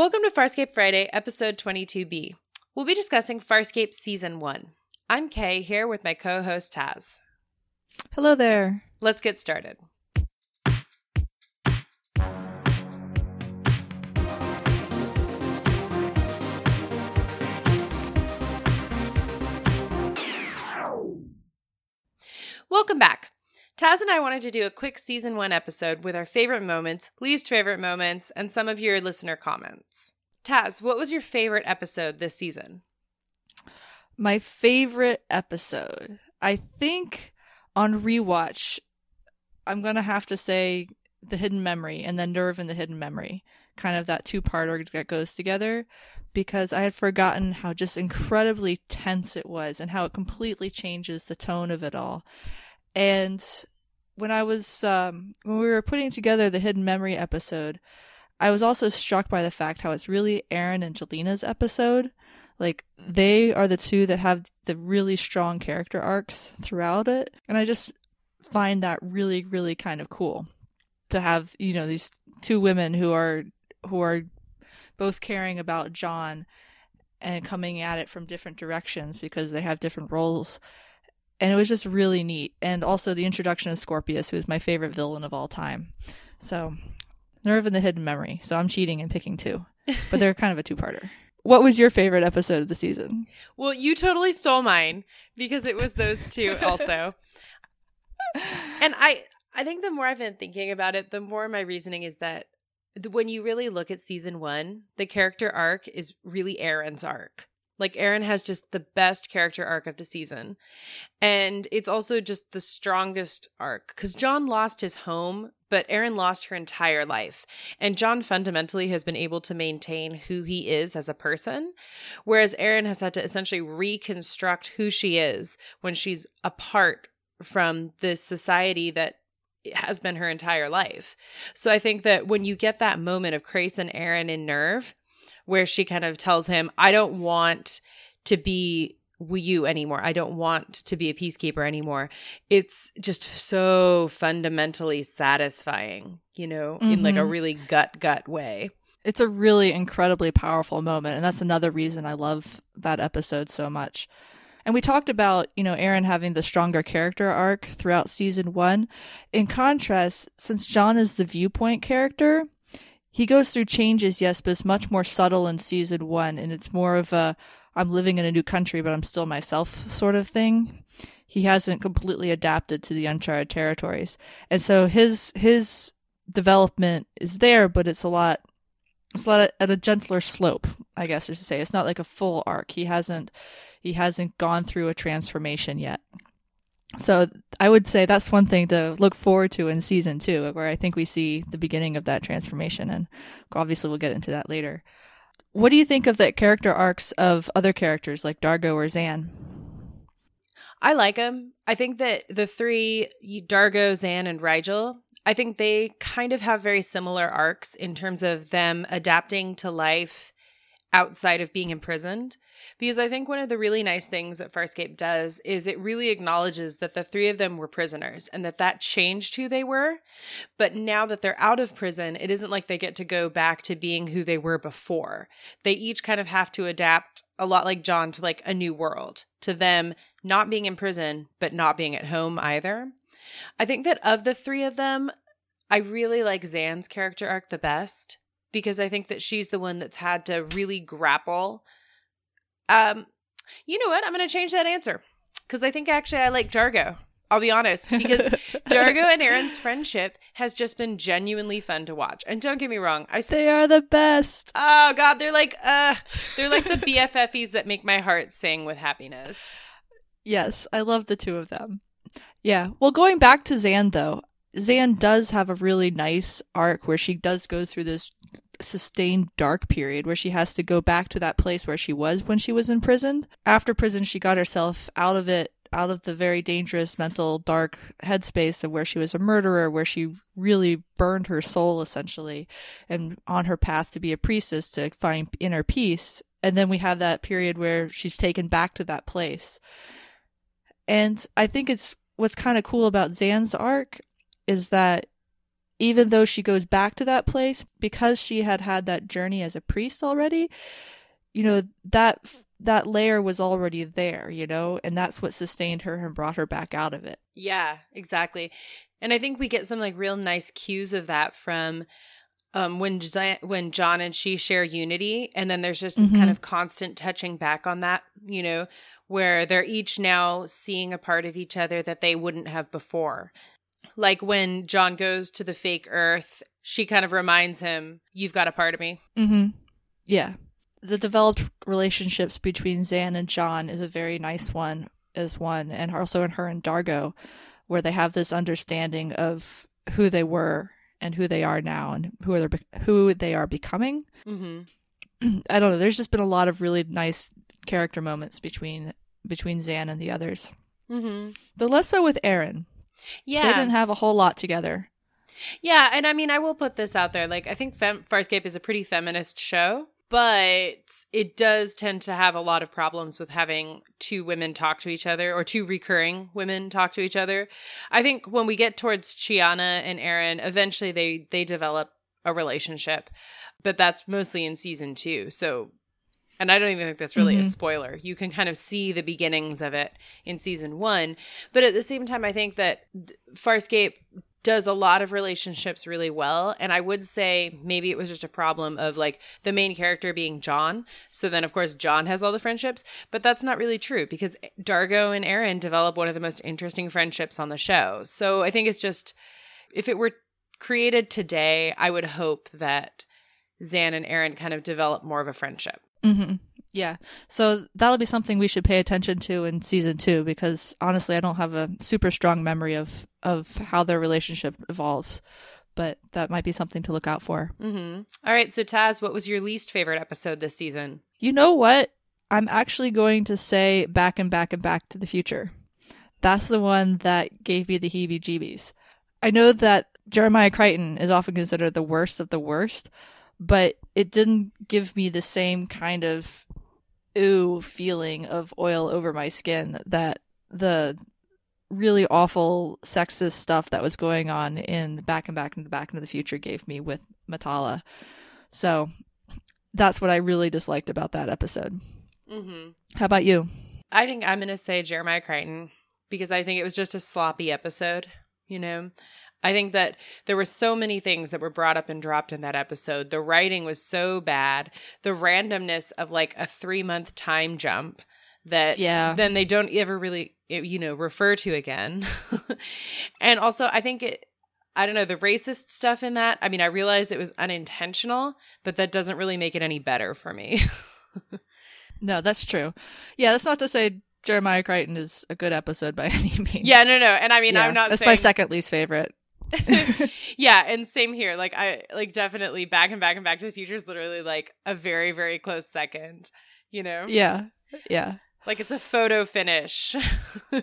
Welcome to Farscape Friday, episode 22B. We'll be discussing Farscape Season 1. I'm Kay here with my co host Taz. Hello there. Let's get started. Welcome back. Taz and I wanted to do a quick season one episode with our favorite moments, least favorite moments, and some of your listener comments. Taz, what was your favorite episode this season? My favorite episode. I think on rewatch, I'm going to have to say The Hidden Memory and then Nerve and the Hidden Memory. Kind of that two parter that goes together because I had forgotten how just incredibly tense it was and how it completely changes the tone of it all. And when I was um, when we were putting together the hidden memory episode, I was also struck by the fact how it's really Aeryn and Gilina's episode. Like they are the two that have the really strong character arcs throughout it, and I just find that really, really kind of cool to have you know these two women who are who are both caring about John and coming at it from different directions because they have different roles and it was just really neat. And also the introduction of Scorpius, who is my favorite villain of all time. So, Nerve and the Hidden Memory. So I'm cheating and picking two, but they're kind of a two-parter. What was your favorite episode of the season? Well, you totally stole mine because it was those two also. and I I think the more I've been thinking about it, the more my reasoning is that when you really look at season 1, the character arc is really Aeryn's arc. Like Aeryn has just the best character arc of the season. And it's also just the strongest arc cuz John lost his home, but Aeryn lost her entire life. And John fundamentally has been able to maintain who he is as a person, whereas Aeryn has had to essentially reconstruct who she is when she's apart from this society that has been her entire life. So I think that when you get that moment of Crais and Aeryn in Nerve, where she kind of tells him, I don't want to be you anymore. I don't want to be a peacekeeper anymore. It's just so fundamentally satisfying, you know, mm-hmm. in like a mm-hmm. really gut gut way. It's a really incredibly powerful moment and that's another reason I love that episode so much. And we talked about, you know, Aeryn having the stronger character arc throughout season 1. In contrast, since John is the viewpoint character, he goes through changes, yes, but it's much more subtle in season one, and it's more of a I'm living in a new country, but I'm still myself sort of thing. He hasn't completely adapted to the uncharted territories, and so his his development is there, but it's a lot it's a lot at a gentler slope, I guess is to say. It's not like a full arc. He hasn't he hasn't gone through a transformation yet. So I would say that's one thing to look forward to in season two, where I think we see the beginning of that transformation, and obviously we'll get into that later. What do you think of the character arcs of other characters like Dargo or Zhaan? I like them. I think that the three Dargo, Zhaan, and Rygel. I think they kind of have very similar arcs in terms of them adapting to life outside of being imprisoned. Because I think one of the really nice things that Farscape does is it really acknowledges that the three of them were prisoners and that that changed who they were. But now that they're out of prison, it isn't like they get to go back to being who they were before. They each kind of have to adapt a lot like John to like a new world, to them not being in prison, but not being at home either. I think that of the three of them, I really like Zhaan's character arc the best because I think that she's the one that's had to really grapple. Um, you know what? I'm going to change that answer because I think actually I like Jargo. I'll be honest because Dargo and Aeryn's friendship has just been genuinely fun to watch. And don't get me wrong, I they are the best. Oh God, they're like uh, they're like the BFFs that make my heart sing with happiness. Yes, I love the two of them. Yeah. Well, going back to Zhaan though, Zhaan does have a really nice arc where she does go through this sustained dark period where she has to go back to that place where she was when she was in prison. After prison, she got herself out of it, out of the very dangerous mental dark headspace of where she was a murderer, where she really burned her soul essentially, and on her path to be a priestess to find inner peace. And then we have that period where she's taken back to that place. And I think it's what's kind of cool about Zhaan's arc is that even though she goes back to that place because she had had that journey as a priest already, you know, that that layer was already there, you know, and that's what sustained her and brought her back out of it. Yeah, exactly. And I think we get some like real nice cues of that from um when when John and she share unity and then there's just this Mhm. kind of constant touching back on that, you know, where they're each now seeing a part of each other that they wouldn't have before. Like when John goes to the fake earth, she kind of reminds him, "You've got a part of me." Mm-hmm. Yeah. The developed relationships between Zhaan and John is a very nice one as one, and also in her and Dargo, where they have this understanding of who they were and who they are now and who are they, who they are becoming. Mhm. I don't know. There's just been a lot of really nice character moments between between Zhaan and the others. Mhm. Though less so with Aeryn. Yeah. They didn't have a whole lot together. Yeah, and I mean, I will put this out there. Like, I think Fem- Farscape is a pretty feminist show, but it does tend to have a lot of problems with having two women talk to each other or two recurring women talk to each other. I think when we get towards Chiana and Aeryn, eventually they they develop a relationship, but that's mostly in season two. So. And I don't even think that's really a Mhm. spoiler. You can kind of see the beginnings of it in season one. But at the same time, I think that Farscape does a lot of relationships really well and i would say maybe it was just a problem of like the main character being john so then of course john has all the friendships but that's not really true because dargo and aeryn develop one of the most interesting friendships on the show so i think it's just if it were created today i would hope that zhaan and aeryn kind of develop more of a friendship hmm Yeah. So that'll be something we should pay attention to in season two because honestly, I don't have a super strong memory of of how their relationship evolves, but that might be something to look out for. mm-hmm. all right so taz what was your least favorite episode this season You know what? I'm actually going to say back and back and back to the future. That's the one that gave me the heebie jeebies. I know that Jeremiah Crichton is often considered the worst of the worst, but it didn't give me the same kind of ooh feeling of oil over my skin that the really awful sexist stuff that was going on in Back and Back and Back into the Future gave me with Matala. So that's what I really disliked about that episode. mm-hmm. How about you? I think I'm going to say Jeremiah Crichton because I think it was just a sloppy episode, you know? I think that there were so many things that were brought up and dropped in that episode. The writing was so bad. The randomness of like a three month time jump that Yeah. then they don't ever really, you know, refer to again. and also, I think it, I don't know, the racist stuff in that. I mean, I realized it was unintentional, but that doesn't really make it any better for me. No, that's true. Yeah, that's not to say Jeremiah Crichton is a good episode by any means. yeah, no, no. And I mean, Yeah, I'm not That's saying my second least favorite. yeah, and same here. Like I like definitely back and back and back to the future is literally like a very, very close second. You know? Yeah. Yeah. Like it's a photo finish.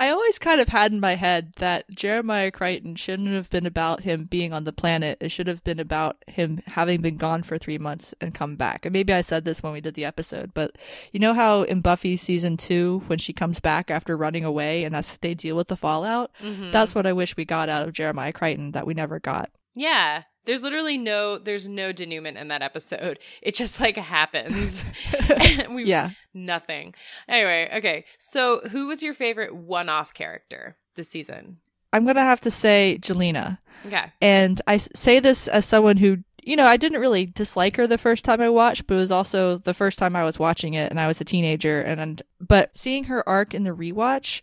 I always kind of had in my head that Jeremiah Crichton shouldn't have been about him being on the planet. It should have been about him having been gone for three months and come back. And maybe I said this when we did the episode, but you know how in Buffy season two, when she comes back after running away and that's they deal with the fallout? Mhm. That's what I wish we got out of Jeremiah Crichton that we never got. yeah. There's literally no there's no denouement in that episode. It just like happens. we yeah. nothing. Anyway, okay. So who was your favorite one off character this season? I'm going to have to say Gilina. Okay. And I say this as someone who, you know, I didn't really dislike her the first time I watched, but it was also the first time I was watching it and I was a teenager. And, and but seeing her arc in the rewatch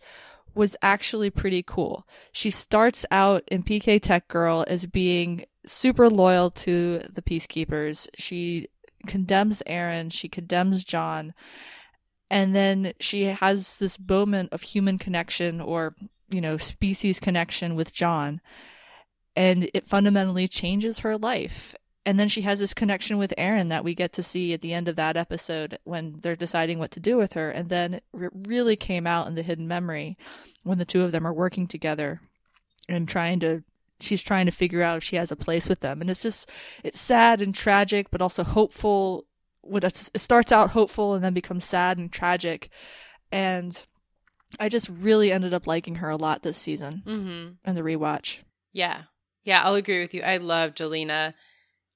was actually pretty cool. She starts out in PK Tech Girl as being super loyal to the peacekeepers. She condemns Aeryn, she condemns John, and then she has this moment of human connection or, you know, species connection with John and it fundamentally changes her life. And then she has this connection with Aeryn that we get to see at the end of that episode when they're deciding what to do with her. And then it really came out in the hidden memory when the two of them are working together and trying to she's trying to figure out if she has a place with them. And it's just it's sad and tragic but also hopeful when it starts out hopeful and then becomes sad and tragic. And I just really ended up liking her a lot this season Mm-hmm. in the rewatch. Yeah. Yeah, I'll agree with you. I love Gilina.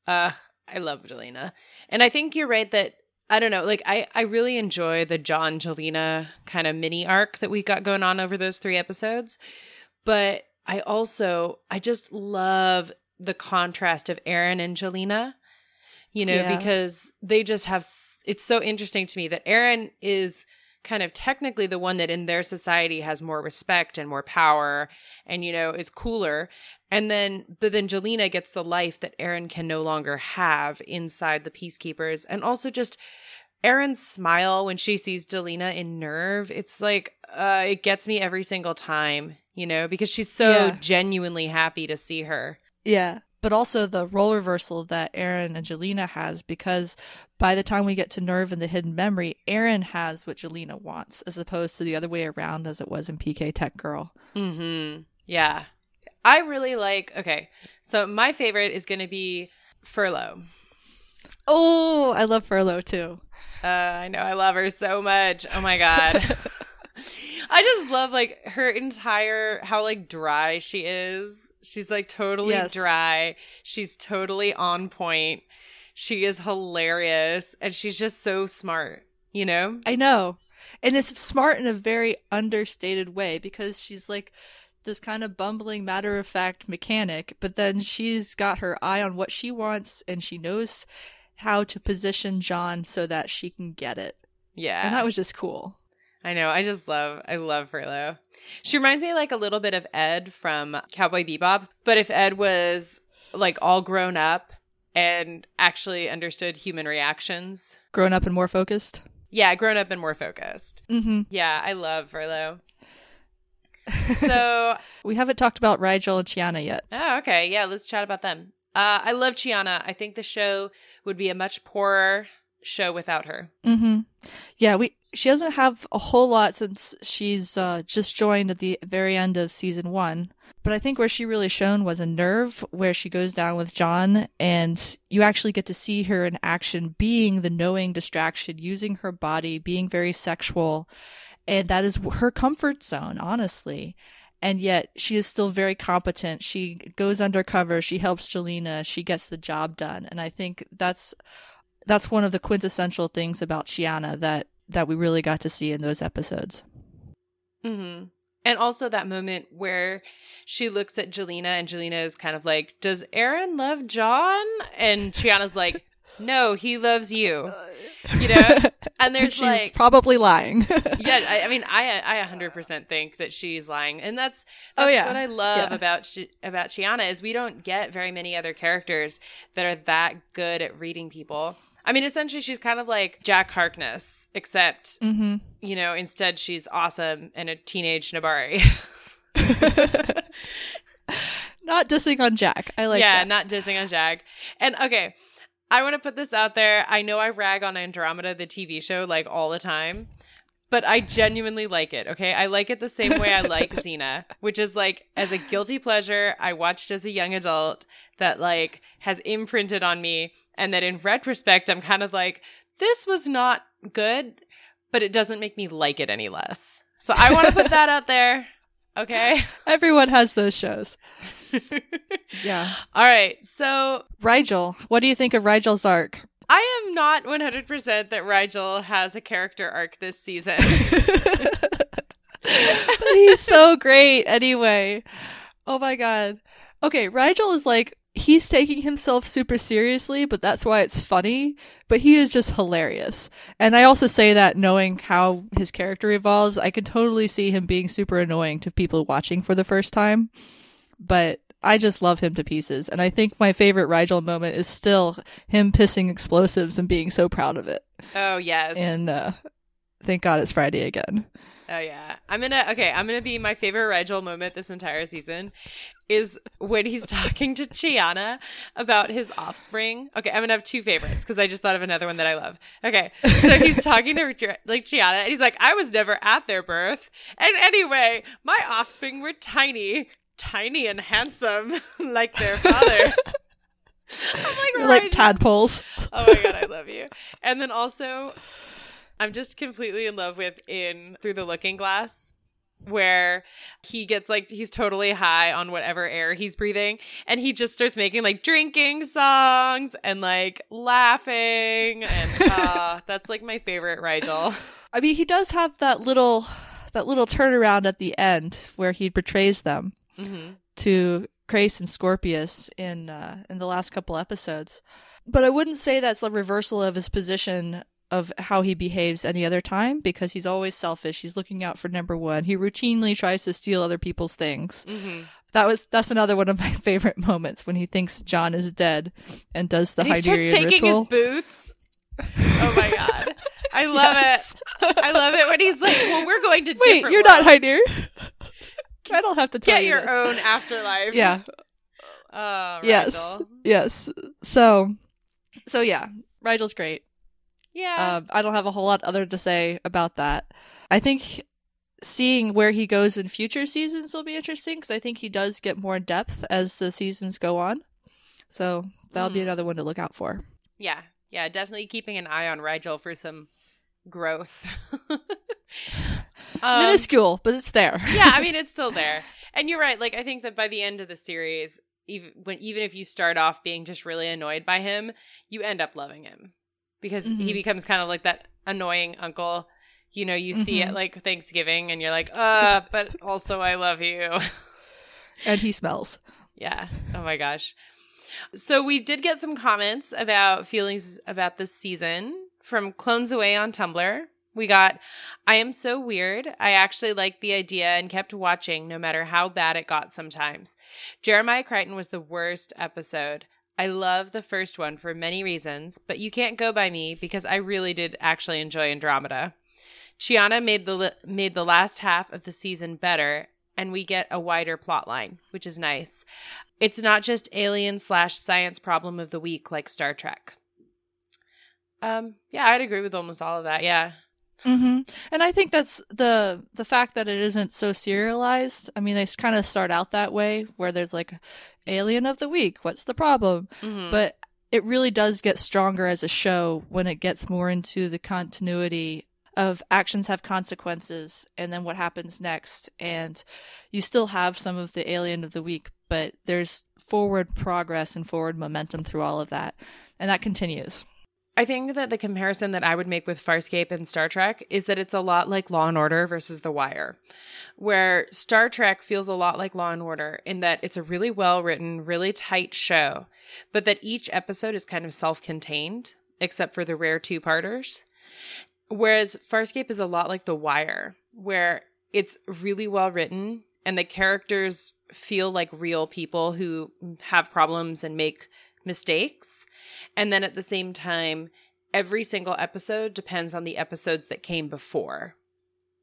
Uh, I love Gilina. And I think you're right that I don't know, like I I really enjoy the John Gilina kind of mini arc that we got going on over those 3 episodes. But I also I just love the contrast of Aeryn and Gilina. You know, Yeah. because they just have it's so interesting to me that Aeryn is kind of technically the one that in their society has more respect and more power and you know is cooler and then but then Gilina gets the life that Aeryn can no longer have inside the peacekeepers and also just Aeryn's smile when she sees Gilina in Nerve it's like uh it gets me every single time you know because she's so Yeah. genuinely happy to see her Yeah. But also the role reversal that Aeryn and Gilina has because by the time we get to Nerve and the Hidden Memory, Aeryn has what Gilina wants as opposed to the other way around as it was in PK Tech Girl. Mm-hmm. yeah I really like okay so my favorite is going to be Furlow Oh, I love Furlow too. Uh, I know I love her so much. Oh my god. I just love like her entire how like dry she is. She's like totally Yes. dry. She's totally on point. She is hilarious and she's just so smart, you know? I know. And it's smart in a very understated way because she's like this kind of bumbling, matter of fact mechanic, but then she's got her eye on what she wants and she knows how to position John so that she can get it. Yeah. And that was just cool. I know. I just love I love Furlow. She reminds me like a little bit of Ed from Cowboy Bebop, but if Ed was like all grown up and actually understood human reactions. Grown up and more focused. Yeah, grown up and more focused. Mm-hmm. Yeah, I love Furlow. So, We haven't talked about Rygel and Chiana yet. oh, okay. Yeah, let's chat about them. Uh, I love Chiana. I think the show would be a much poorer show without her. Mm-hmm. Yeah, we she doesn't have a whole lot since she's uh, just joined at the very end of season one. But I think where she really shone was in Nerve, where she goes down with John, and you actually get to see her in action, being the knowing distraction, using her body, being very sexual, and that is her comfort zone, honestly. And yet she is still very competent. She goes undercover. She helps Gilina. She gets the job done, and I think that's that's one of the quintessential things about Chiana that that we really got to see in those episodes. Mm-hmm. And also that moment where she looks at Gilina and Gilina is kind of like, Does Aeryn love John? And Chiana's like, No, he loves you. You know? And there's She's like probably lying. yeah, I, I mean, I I 100% think that she's lying, and that's, that's Oh, yeah. what I love Yeah. about Chi- about Chiana is we don't get very many other characters that are that good at reading people. I mean, essentially, she's kind of like Jack Harkness, except hmm you know, instead she's awesome and a teenage Nebari. Not dissing on Jack. I like yeah, Jack. not dissing on Jack. And okay, I want to put this out there. I know I rag on Andromeda, the TV show, like all the time, but I genuinely like it. Okay, I like it the same way I like Xena, which is like as a guilty pleasure I watched as a young adult that like has imprinted on me, and that in retrospect I'm kind of like this was not good, but it doesn't make me like it any less. So I want to put that out there. Okay. Everyone has those shows. Yeah. All right. So Rygel. What do you think of Rygel's arc? I am not 100% that Rygel has a character arc this season. but he's so great anyway. Oh my god. Okay, Rigel is like he's taking himself super seriously, but that's why it's funny. But he is just hilarious. And I also say that knowing how his character evolves, I can totally see him being super annoying to people watching for the first time. But I just love him to pieces. And I think my favorite Rygel moment is still him pissing explosives and being so proud of it. oh, yes. And uh thank God it's Friday again. oh, yeah. I'm to, okay, I'm to be my favorite Rygel moment this entire season is when he's talking to Chiana about his offspring. Okay, I'm to have two favorites because I just thought of another one that I love. Okay, so he's talking to like Chiana and he's like, I was never at their birth. And anyway, my offspring were tiny, tiny and handsome like their father. I'm like, like tadpoles. oh my god, I love you. And then also, I'm just completely in love with in Through the Looking Glass where he gets like he's totally high on whatever air he's breathing and he just starts making like drinking songs and like laughing and uh that's like my favorite Rygel. I mean, he does have that little that little turnaround at the end where he betrays them Mm-hmm. to Crais and Scorpius in uh, in the last couple episodes. But I wouldn't say that's a reversal of his position of how he behaves any other time because he's always selfish. He's looking out for number one. He routinely tries to steal other people's things. Mm-hmm. That was that's another one of my favorite moments when he thinks John is dead and does the And he starts Hynerian taking ritual. his boots. Oh my god. I love Yes. it. I love it when he's like, "Well, we're going to Wait, you're not worlds. Hyder. I don't have to tell Get you your this. own afterlife." Yeah. Oh, Yes. Yes. So, so yeah, Rygel's great. Yeah. Um, I don't have a whole lot other to say about that. I think seeing where he goes in future seasons will be interesting because I think he does get more depth as the seasons go on. So that'll be Mhm. another one to look out for. yeah. Yeah. Definitely keeping an eye on Rygel for some growth. Um, Minuscule, but it's there. yeah, I mean it's still there. And you're right. Like I think that by the end of the series, even when even if you start off being just really annoyed by him, you end up loving him because he Mhm. becomes kind of like that annoying uncle. You know, you see Mhm. at like Thanksgiving, and you're like, uh, but also I love you. and he smells. yeah. Oh my gosh. So we did get some comments about feelings about this season from Clones Away on Tumblr. We got, I am so weird. I actually liked the idea and kept watching no matter how bad it got sometimes. Jeremiah Crichton was the worst episode. I love the first one for many reasons, but you can't go by me because I really did actually enjoy Andromeda. Chiana made the made the last half of the season better, and we get a wider plot line, which is nice. It's not just alien slash science problem of the week like Star Trek. Um, yeah, I'd agree with almost all of that. Yeah. Mm-hmm. And I think that's the the fact that it isn't so serialized. I mean, they kind of start out that way, where there's like alien of the week. What's the problem? Mhm. but it really does get stronger as a show when it gets more into the continuity of actions have consequences and then what happens next and you still have some of the alien of the week but there's forward progress and forward momentum through all of that and that continues I think that the comparison that I would make with Farscape and Star Trek is that it's a lot like Law and Order versus The Wire, where Star Trek feels a lot like Law and Order in that it's a really well written, really tight show, but that each episode is kind of self contained, except for the rare two parters. Whereas Farscape is a lot like The Wire, where it's really well written and the characters feel like real people who have problems and make mistakes. And then at the same time, every single episode depends on the episodes that came before.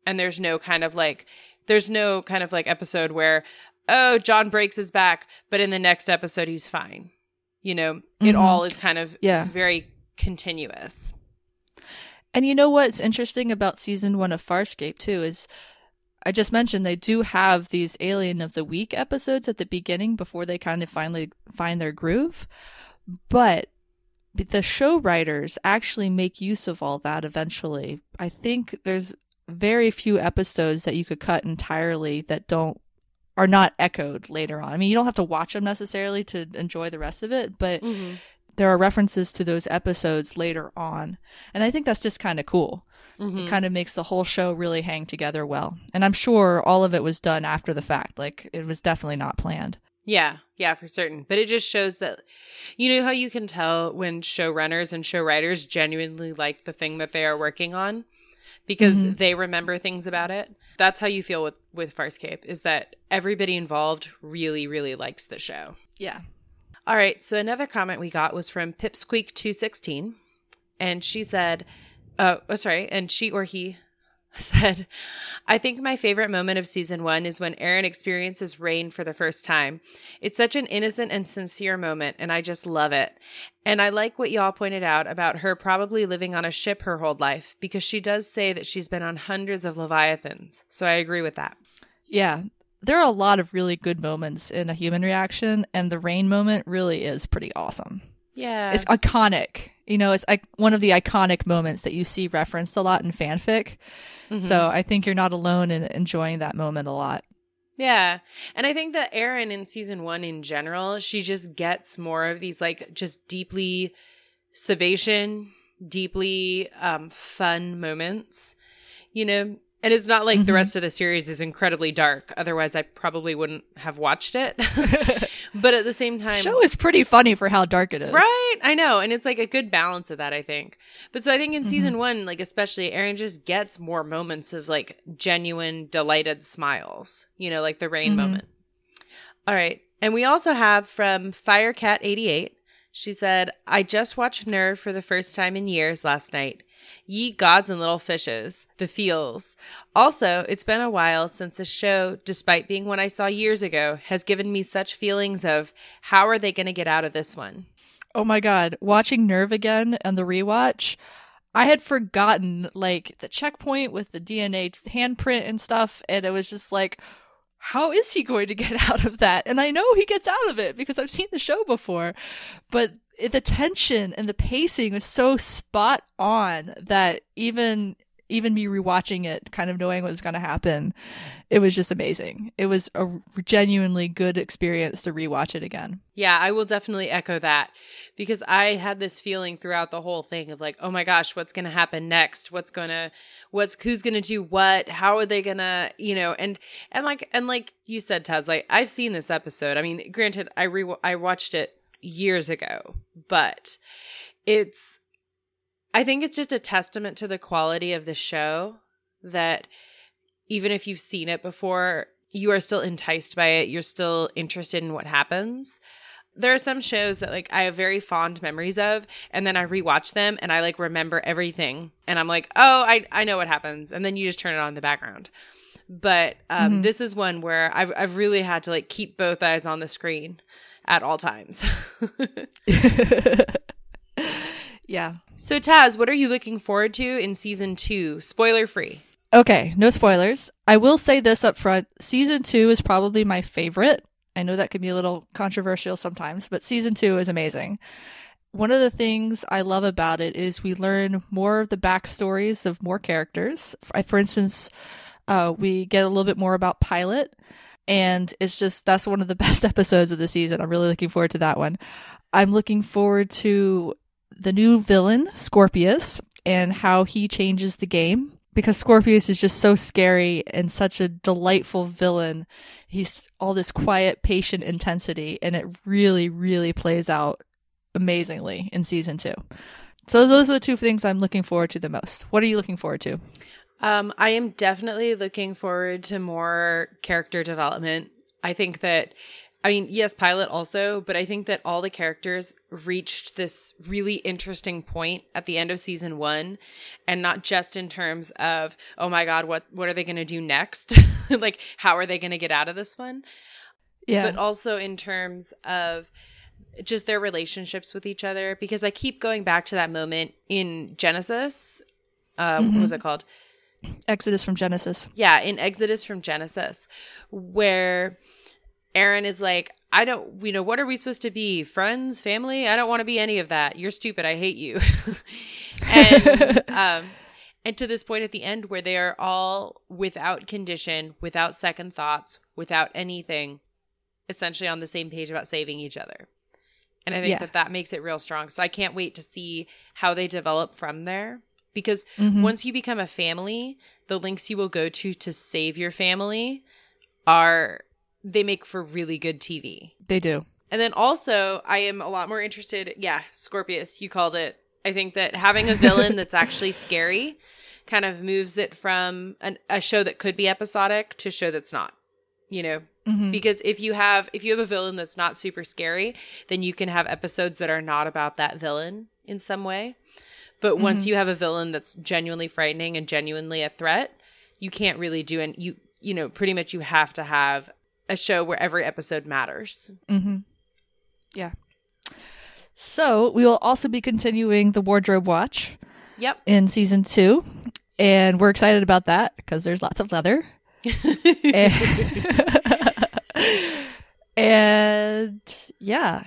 And there's no kind of like, there's no kind of like episode where, oh, John breaks his back, but in the next episode, he's fine. You know, it Mhm. all is kind of Yeah. very continuous. And you know what's interesting about season one of Farscape too is I just mentioned they do have these Alien of the Week episodes at the beginning before they kind of finally find their groove. But the show writers actually make use of all that eventually. I think there's very few episodes that you could cut entirely that don't are not echoed later on. I mean, you don't have to watch them necessarily to enjoy the rest of it, but mm-hmm. There are references to those episodes later on. And I think that's just kind of cool. Mhm. It kind of makes the whole show really hang together well. And I'm sure all of it was done after the fact. Like, it was definitely not planned. Yeah, yeah, for certain. But it just shows that you know how you can tell when showrunners and show writers genuinely like the thing that they are working on because Mhm. they remember things about it. That's how you feel with with Farscape is that everybody involved really really likes the show. Yeah. All right, so another comment we got was from Pipsqueak216 and she said uh oh, sorry, and she or he said, I think my favorite moment of season one is when Aeryn experiences rain for the first time. It's such an innocent and sincere moment, and I just love it. And I like what y'all pointed out about her probably living on a ship her whole life, because she does say that she's been on hundreds of Leviathans. So I agree with that. Yeah. There are a lot of really good moments in a human reaction, and the rain moment really is pretty awesome. Yeah. It's iconic. You know, it's like one of the iconic moments that you see referenced a lot in fanfic. Mm-hmm. So I think you're not alone in enjoying that moment a lot. Yeah. And I think that Aeryn in season one in general, she just gets more of these like just deeply Sebacean, deeply um, fun moments. You know, and it's not like mm-hmm. the rest of the series is incredibly dark. Otherwise, I probably wouldn't have watched it. but at the same time, show is pretty funny for how dark it is. Right? I know, and it's like a good balance of that. I think. But so I think in mm-hmm. season one, like especially, Aeryn just gets more moments of like genuine delighted smiles. You know, like the rain mm-hmm. moment. All right, and we also have from Firecat eighty eight. She said, I just watched Nerve for the first time in years last night. Ye gods and little fishes, the feels. Also, it's been a while since the show, despite being one I saw years ago, has given me such feelings of how are they going to get out of this one? Oh my god, watching Nerve again and the rewatch, I had forgotten like the checkpoint with the DNA handprint and stuff, and it was just like, how is he going to get out of that? And I know he gets out of it because I've seen the show before, but the tension and the pacing was so spot on that even even me rewatching it, kind of knowing what was going to happen, it was just amazing. It was a genuinely good experience to rewatch it again. Yeah, I will definitely echo that because I had this feeling throughout the whole thing of like, oh my gosh, what's going to happen next? What's going to, what's, who's going to do what? How are they going to, you know, and, and like, and like you said, Taz, like I've seen this episode. I mean, granted, I re, I watched it years ago, but it's I think it's just a testament to the quality of the show that even if you've seen it before, you are still enticed by it, you're still interested in what happens. There are some shows that like I have very fond memories of and then I rewatch them and I like remember everything and I'm like, "Oh, I I know what happens." And then you just turn it on in the background but um, mm-hmm. this is one where I've I've really had to like keep both eyes on the screen at all times. yeah. So Taz, what are you looking forward to in season two? Spoiler free. Okay, no spoilers. I will say this up front. Season two is probably my favorite. I know that can be a little controversial sometimes, but season two is amazing. One of the things I love about it is we learn more of the backstories of more characters. For instance, uh, we get a little bit more about Pilot, and it's just that's one of the best episodes of the season. I'm really looking forward to that one. I'm looking forward to the new villain, Scorpius, and how he changes the game because Scorpius is just so scary and such a delightful villain. He's all this quiet, patient intensity, and it really, really plays out amazingly in season two. So those are the two things I'm looking forward to the most. What are you looking forward to? Um, I am definitely looking forward to more character development. I think that, I mean, yes, Pilot also, but I think that all the characters reached this really interesting point at the end of season one, and not just in terms of, oh my god, what what are they going to do next? like, how are they going to get out of this one? Yeah, but also in terms of just their relationships with each other because I keep going back to that moment in Genesis. Uh, mm-hmm. What was it called? Exodus from Genesis. Yeah, in Exodus from Genesis, where Aeryn is like, I don't, you know, what are we supposed to be? Friends, family? I don't want to be any of that. You're stupid. I hate you. and, um, and to this point at the end where they are all without condition, without second thoughts, without anything, essentially on the same page about saving each other. And I think yeah. that that makes it real strong. So I can't wait to see how they develop from there because mm-hmm. once you become a family, the links you will go to to save your family are they make for really good TV. They do. And then also, I am a lot more interested. Yeah, Scorpius, you called it. I think that having a villain that's actually scary kind of moves it from an, a show that could be episodic to show that's not. You know, mm-hmm. because if you have if you have a villain that's not super scary, then you can have episodes that are not about that villain in some way. But mm-hmm. once you have a villain that's genuinely frightening and genuinely a threat, you can't really do and you you know pretty much you have to have a show where every episode matters. Mm-hmm. Yeah. So we will also be continuing the wardrobe watch. Yep. In season two, and we're excited about that because there's lots of leather. and, and yeah,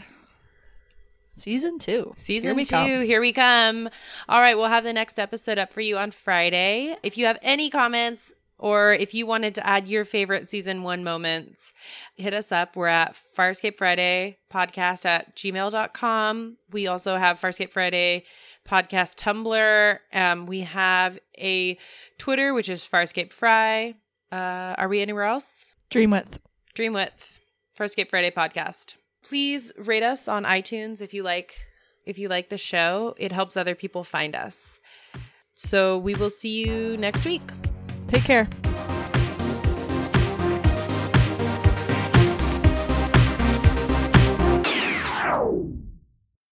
Season two. Season Here two, come. here we come. All right, we'll have the next episode up for you on Friday. If you have any comments or if you wanted to add your favorite season one moments, hit us up. We're at Farscape Friday podcast at gmail.com. We also have Farscape Friday podcast Tumblr. Um, we have a Twitter, which is Farscape Fry. Uh, are we anywhere else? Dreamwidth. Dream with Farscape Friday podcast. Please rate us on iTunes if you like if you like the show. It helps other people find us. So we will see you next week. Take care.